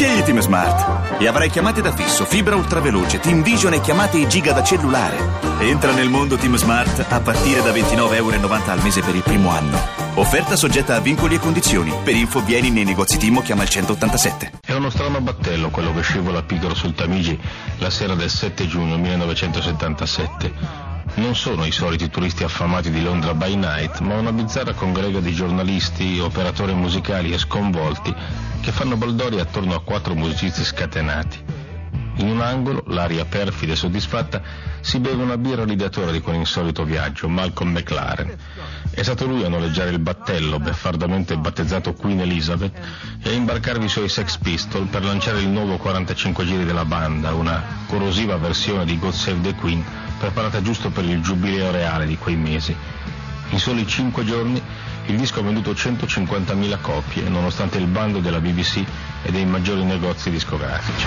Scegli Team Smart e avrai chiamate da fisso, fibra ultraveloce, Team Vision e chiamate giga da cellulare. Entra nel mondo Team Smart a partire da 29,90 euro al mese per il primo anno. Offerta soggetta a vincoli e condizioni. Per info vieni nei negozi Team o chiama il 187. È uno strano battello quello che scivola a Pigro sul Tamigi la sera del 7 giugno 1977. Non sono i soliti turisti affamati di Londra by night, ma una bizzarra congrega di giornalisti, operatori musicali e sconvolti che fanno baldoria attorno a quattro musicisti scatenati. In un angolo, l'aria perfida e soddisfatta, si beve una birra l'ideatore di quell'insolito viaggio, Malcolm McLaren. È stato lui a noleggiare il battello, beffardamente battezzato Queen Elizabeth, e a imbarcarvi i suoi Sex Pistol per lanciare il nuovo 45 giri della banda, una corrosiva versione di God Save the Queen preparata giusto per il giubileo reale di quei mesi. In soli cinque giorni il disco ha venduto 150.000 copie, nonostante il bando della BBC e dei maggiori negozi discografici.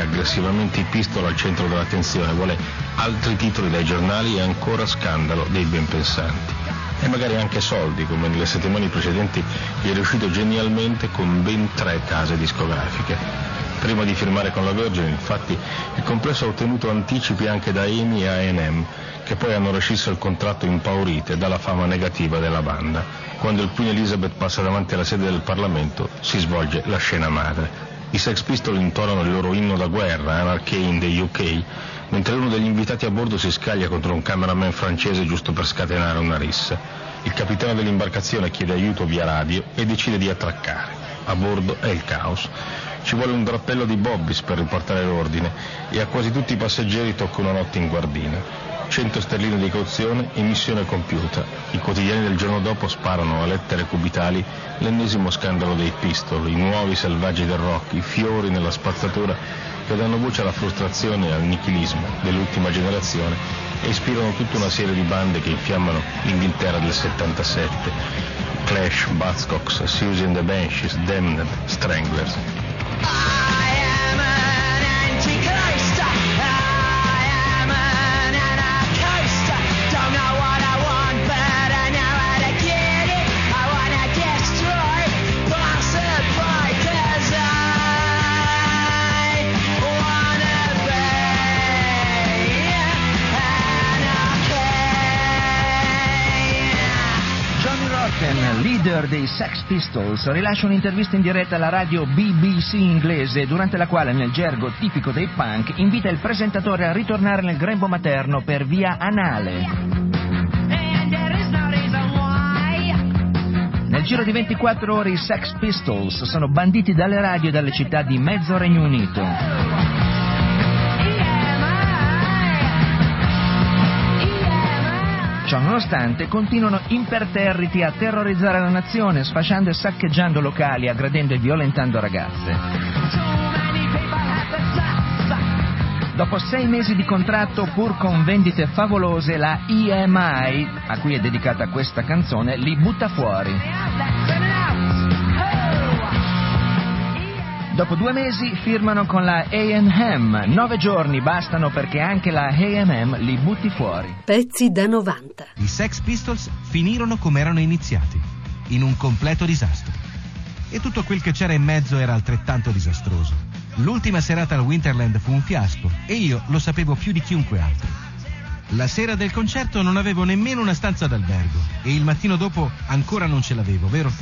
Aggressivamente i pistol al centro dell'attenzione, vuole altri titoli dai giornali e ancora scandalo dei ben pensanti. E magari anche soldi, come nelle settimane precedenti gli è riuscito genialmente con ben tre case discografiche. Prima di firmare con la Virgin, infatti, il complesso ha ottenuto anticipi anche da EMI e A&M, che poi hanno rescisso il contratto impaurite dalla fama negativa della banda. Quando il Queen Elizabeth passa davanti alla sede del Parlamento, si svolge la scena madre. I Sex Pistols intonano il loro inno da guerra, Anarchy in the UK, mentre uno degli invitati a bordo si scaglia contro un cameraman francese giusto per scatenare una rissa. Il capitano dell'imbarcazione chiede aiuto via radio e decide di attraccare. A bordo è il caos. Ci vuole un drappello di bobbis per riportare l'ordine e a quasi tutti i passeggeri tocca una notte in guardina. 100 sterline di cauzione e missione compiuta. I quotidiani del giorno dopo sparano a lettere cubitali l'ennesimo scandalo dei pistol, i nuovi selvaggi del rock, i fiori nella spazzatura che danno voce alla frustrazione e al nichilismo dell'ultima generazione e ispirano tutta una serie di bande che infiammano l'Inghilterra del 77. Clash, Buzzcocks, Susie and the Banshees, Damned, Stranglers. Leader dei Sex Pistols, rilascia un'intervista in diretta alla radio BBC inglese, durante la quale, nel gergo tipico dei punk, invita il presentatore a ritornare nel grembo materno per via anale. Nel giro di 24 ore i Sex Pistols sono banditi dalle radio e dalle città di mezzo Regno Unito. Nonostante continuano imperterriti a terrorizzare la nazione, sfasciando e saccheggiando locali, aggredendo e violentando ragazze. Dopo sei mesi di contratto, pur con vendite favolose, la EMI, a cui è dedicata questa canzone, li butta fuori. Dopo due mesi firmano con la AM. Nove giorni bastano perché anche la AM li butti fuori. Pezzi da 90. I Sex Pistols finirono come erano iniziati, in un completo disastro. E tutto quel che c'era in mezzo era altrettanto disastroso. L'ultima serata al Winterland fu un fiasco e io lo sapevo più di chiunque altro. La sera del concerto non avevo nemmeno una stanza d'albergo e il mattino dopo ancora non ce l'avevo, vero?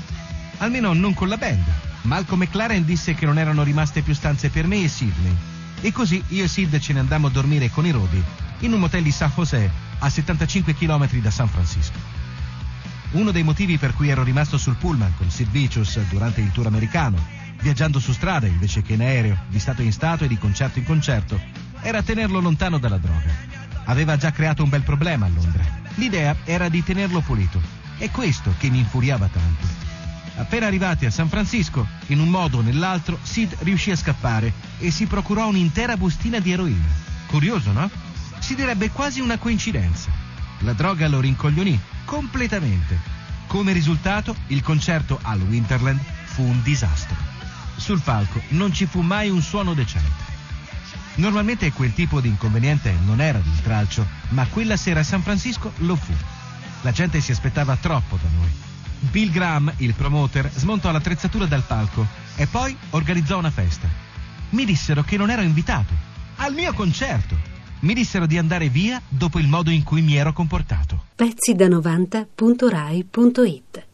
Almeno non con la band. Malcolm McLaren disse che non erano rimaste più stanze per me e Sidney. E così io e Sid ce ne andammo a dormire con i Rodi in un motel di San José a 75 km da San Francisco. Uno dei motivi per cui ero rimasto sul pullman con Sid Vicious durante il tour americano, viaggiando su strada invece che in aereo, di stato in stato e di concerto in concerto, era tenerlo lontano dalla droga. Aveva già creato un bel problema a Londra. L'idea era di tenerlo pulito. È questo che mi infuriava tanto. Appena arrivati a San Francisco, in un modo o nell'altro, Sid riuscì a scappare e si procurò un'intera bustina di eroina. Curioso, no? Si direbbe quasi una coincidenza. La droga lo rincoglionì completamente. Come risultato, il concerto al Winterland fu un disastro. Sul palco non ci fu mai un suono decente. Normalmente quel tipo di inconveniente non era di stralcio, ma quella sera a San Francisco lo fu. La gente si aspettava troppo da noi. Bill Graham, il promoter, smontò l'attrezzatura dal palco e poi organizzò una festa. Mi dissero che non ero invitato. Al mio concerto. Mi dissero di andare via dopo il modo in cui mi ero comportato. Pezzi da 90.rai.it